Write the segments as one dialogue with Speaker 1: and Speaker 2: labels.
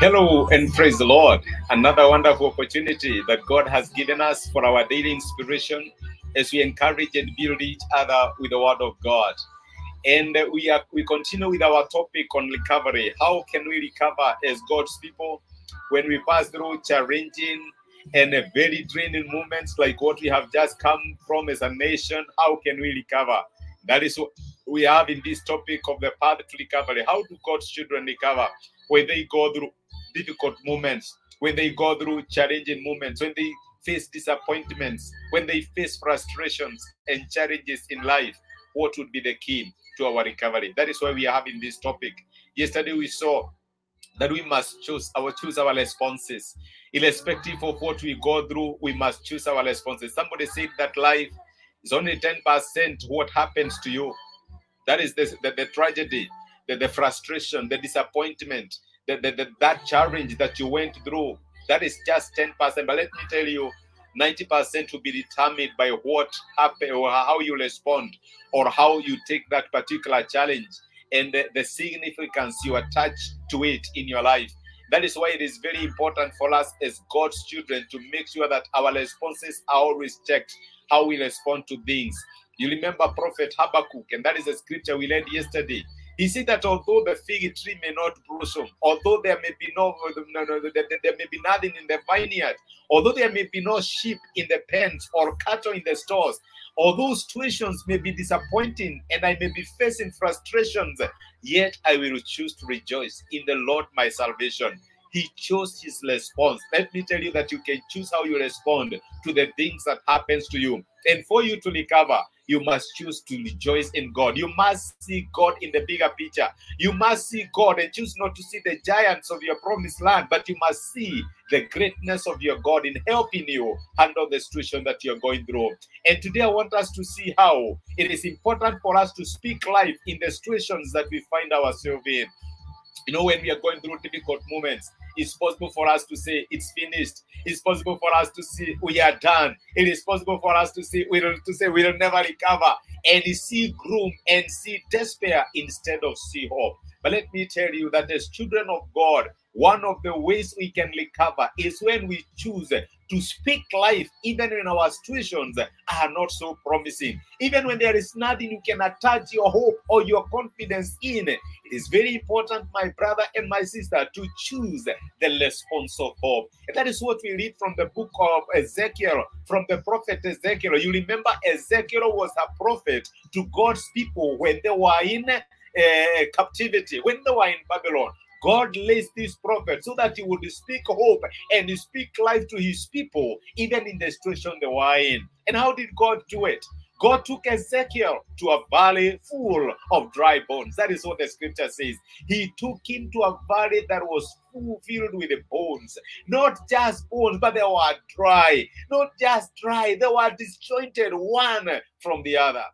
Speaker 1: Hello and praise the Lord. Another wonderful opportunity that God has given us for our daily inspiration as we encourage and build each other with the word of God. And we are we continue with our topic on recovery. How can we recover as God's people when we pass through challenging and very draining moments like what we have just come from as a nation? How can we recover? That is what we have in this topic of the path to recovery. How do God's children recover when they go through difficult moments, when they go through challenging moments, when they face disappointments, when they face frustrations and challenges in life? What would be the key to our recovery? That is why we are having this topic. Yesterday we saw that we must choose our choose our responses irrespective of what we go through we must choose our responses somebody said that life is only 10% what happens to you that is the, the, the tragedy the, the frustration the disappointment that challenge that you went through that is just 10% but let me tell you 90% will be determined by what happened or how you respond or how you take that particular challenge and the, the significance you attach to it in your life. That is why it is very important for us as God's children to make sure that our responses are always checked, how we respond to things. You remember Prophet Habakkuk, and that is a scripture we read yesterday. He said that although the fig tree may not blossom, although there may be no, no, no there, there may be nothing in the vineyard, although there may be no sheep in the pens or cattle in the stores, although situations may be disappointing and I may be facing frustrations, yet I will choose to rejoice in the Lord my salvation. He chose his response. Let me tell you that you can choose how you respond to the things that happens to you. And for you to recover, you must choose to rejoice in God. You must see God in the bigger picture. You must see God and choose not to see the giants of your promised land, but you must see the greatness of your God in helping you handle the situation that you're going through. And today I want us to see how it is important for us to speak life in the situations that we find ourselves in. You know, when we are going through difficult moments, it's possible for us to say it's finished. It's possible for us to say we are done. It is possible for us to say we will to say we will never recover and see gloom and see despair instead of see hope. But let me tell you that as children of God, one of the ways we can recover is when we choose to speak life, even when our situations are not so promising. Even when there is nothing you can attach your hope or your confidence in, it is very important, my brother and my sister, to choose the response of hope. And that is what we read from the book of Ezekiel, from the prophet Ezekiel. You remember, Ezekiel was a prophet to God's people when they were in uh, captivity, when they were in Babylon. God lays this prophet so that he would speak hope and speak life to his people, even in the situation they were in. And how did God do it? God took Ezekiel to a valley full of dry bones. That is what the scripture says. He took him to a valley that was full, filled with bones. Not just bones, but they were dry. Not just dry, they were disjointed one from the other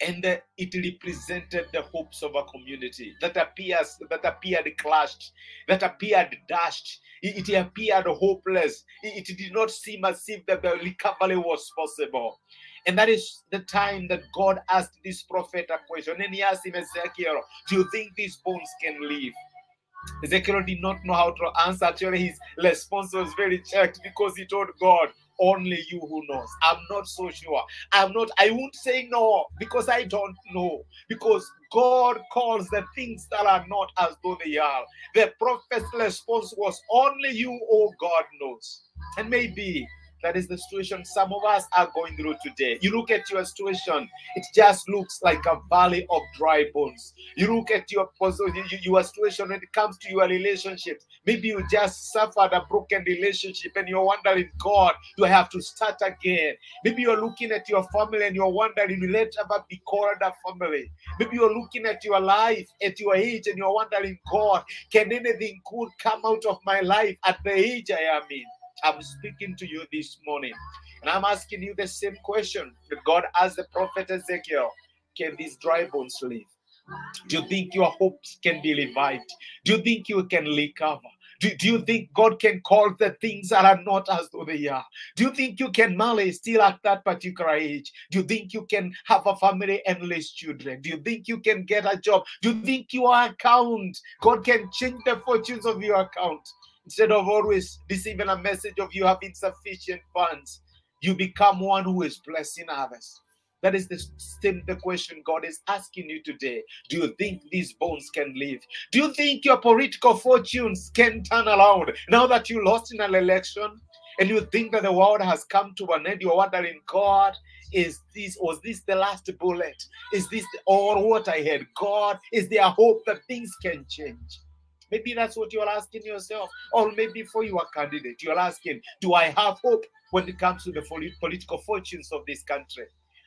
Speaker 1: and it represented the hopes of a community that appears that appeared clashed that appeared dashed. It, appeared hopeless. It, did not seem as if the recovery was possible. And that is the time that god asked this prophet a question. And he asked him ezekiel do you think these bones can live? Ezekiel did not know how to answer. Actually, his response was very checked because he told God, only you who knows. I'm not so sure. I'm not, I won't say no because I don't know. Because God calls the things that are not as though they are. The prophet's response was, Only you, oh God, knows. And maybe that is the situation some of us are going through today. You look at your situation, it just looks like a valley of dry bones. You look at your your situation when it comes to your relationships. Maybe you just suffered a broken relationship and you're wondering, God, do I have to start again? Maybe you're looking at your family and you're wondering, will it ever be called a family? Maybe you're looking at your life at your age and you're wondering, God, can anything good come out of my life at the age I am in? I'm speaking to you this morning. And I'm asking you the same question that God asked the prophet Ezekiel Can these dry bones live? Do you think your hopes can be revived? Do you think you can recover? Do, do you think God can call the things that are not as though they are? Do you think you can marry still at that particular age? Do you think you can have a family and raise children? Do you think you can get a job? Do you think your account, God can change the fortunes of your account? Instead of always receiving a message of you having sufficient funds, you become one who is blessing others. That is the the question God is asking you today. Do you think these bones can live? Do you think your political fortunes can turn around now that you lost in an election? And you think that the world has come to an end, you're wondering, God, is this was this the last bullet? Is this all what I had? God, is there hope that things can change? Maybe that's what you're asking yourself. Or maybe for your candidate, you're asking, Do I have hope when it comes to the political fortunes of this country?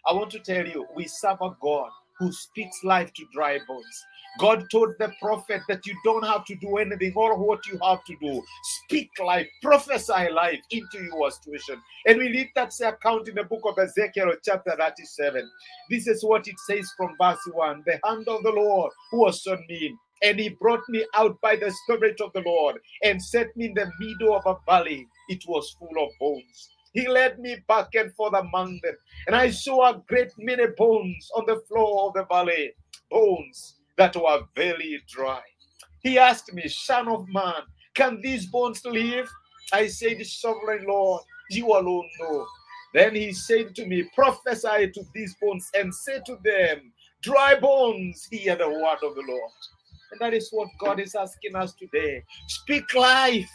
Speaker 1: I want to tell you, we serve a God who speaks life to dry bones. God told the prophet that you don't have to do anything. All what you have to do, speak life, prophesy life into your situation. And we read that account in the book of Ezekiel, chapter 37. This is what it says from verse 1 The hand of the Lord who was on me, and he brought me out by the Spirit of the Lord and set me in the middle of a valley. It was full of bones. He led me back and forth among them, and I saw a great many bones on the floor of the valley, bones that were very dry. He asked me, Son of man, can these bones live? I said, Sovereign Lord, you alone know. Then he said to me, Prophesy to these bones and say to them, Dry bones, hear the word of the Lord. And that is what God is asking us today. Speak life.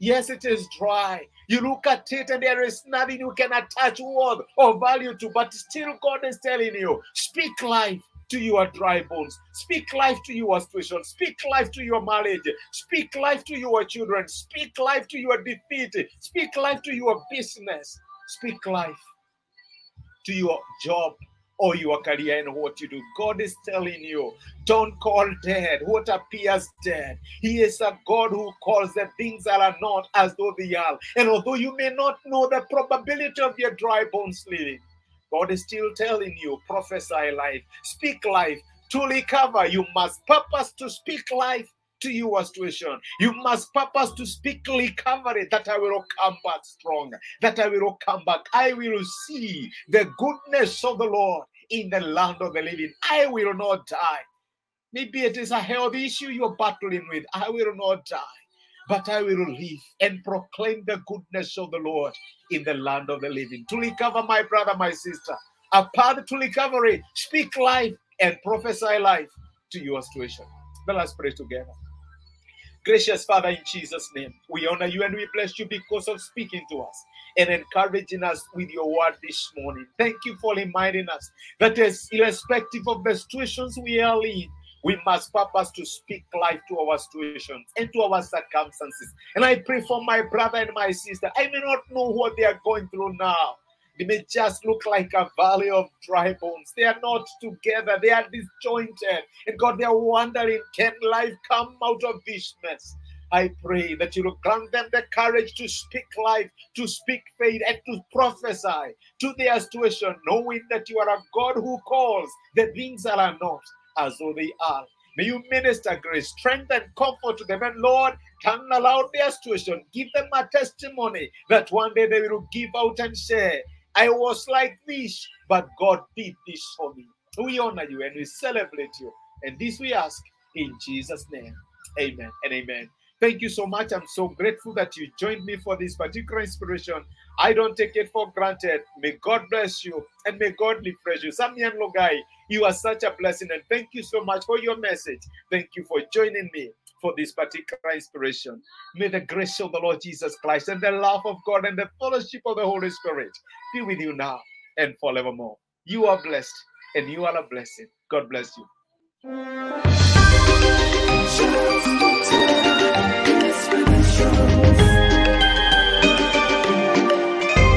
Speaker 1: Yes, it is dry. You look at it and there is nothing you can attach word or value to, but still God is telling you, speak life to your dry bones. Speak life to your situation. Speak life to your marriage. Speak life to your children. Speak life to your defeat. Speak life to your business. Speak life to your job Oh, or your career and what you do. God is telling you, don't call dead what appears dead. He is a God who calls the things that are not as though they are. And although you may not know the probability of your dry bones living, God is still telling you, prophesy life, speak life. To recover, you must purpose to speak life to your situation. You must purpose to speak recovery that I will come back strong, that I will come back. I will see the goodness of the Lord in the land of the living. I will not die. Maybe it is a health issue you're battling with. I will not die, but I will live and proclaim the goodness of the Lord in the land of the living. To recover, my brother, my sister, a path to recovery, speak life and prophesy life to your situation. Let us pray together. Gracious Father, in Jesus' name, we honor you and we bless you because of speaking to us and encouraging us with your word this morning. Thank you for reminding us that, as irrespective of the situations we are in, we must purpose to speak life to our situations and to our circumstances. And I pray for my brother and my sister. I may not know what they are going through now. They may just look like a valley of dry bones. They are not together. They are disjointed. And God, they are wondering, can life come out of this mess? I pray that you will grant them the courage to speak life, to speak faith, and to prophesy to their situation, knowing that you are a God who calls the things that are not as though they are. May you minister grace, strength, and comfort to them. And Lord, turn around their situation. Give them a testimony that one day they will give out and say, I was like this, but God did this for me. We honor you and we celebrate you. And this we ask in Jesus' name. Amen and amen. Thank you so much. I'm so grateful that you joined me for this particular inspiration. I don't take it for granted. May God bless you and may God refresh you. Samian Logai, you are such a blessing. And thank you so much for your message. Thank you for joining me for this particular inspiration. May the grace of the Lord Jesus Christ and the love of God and the fellowship of the Holy Spirit be with you now and forevermore. You are blessed and you are a blessing. God bless you show.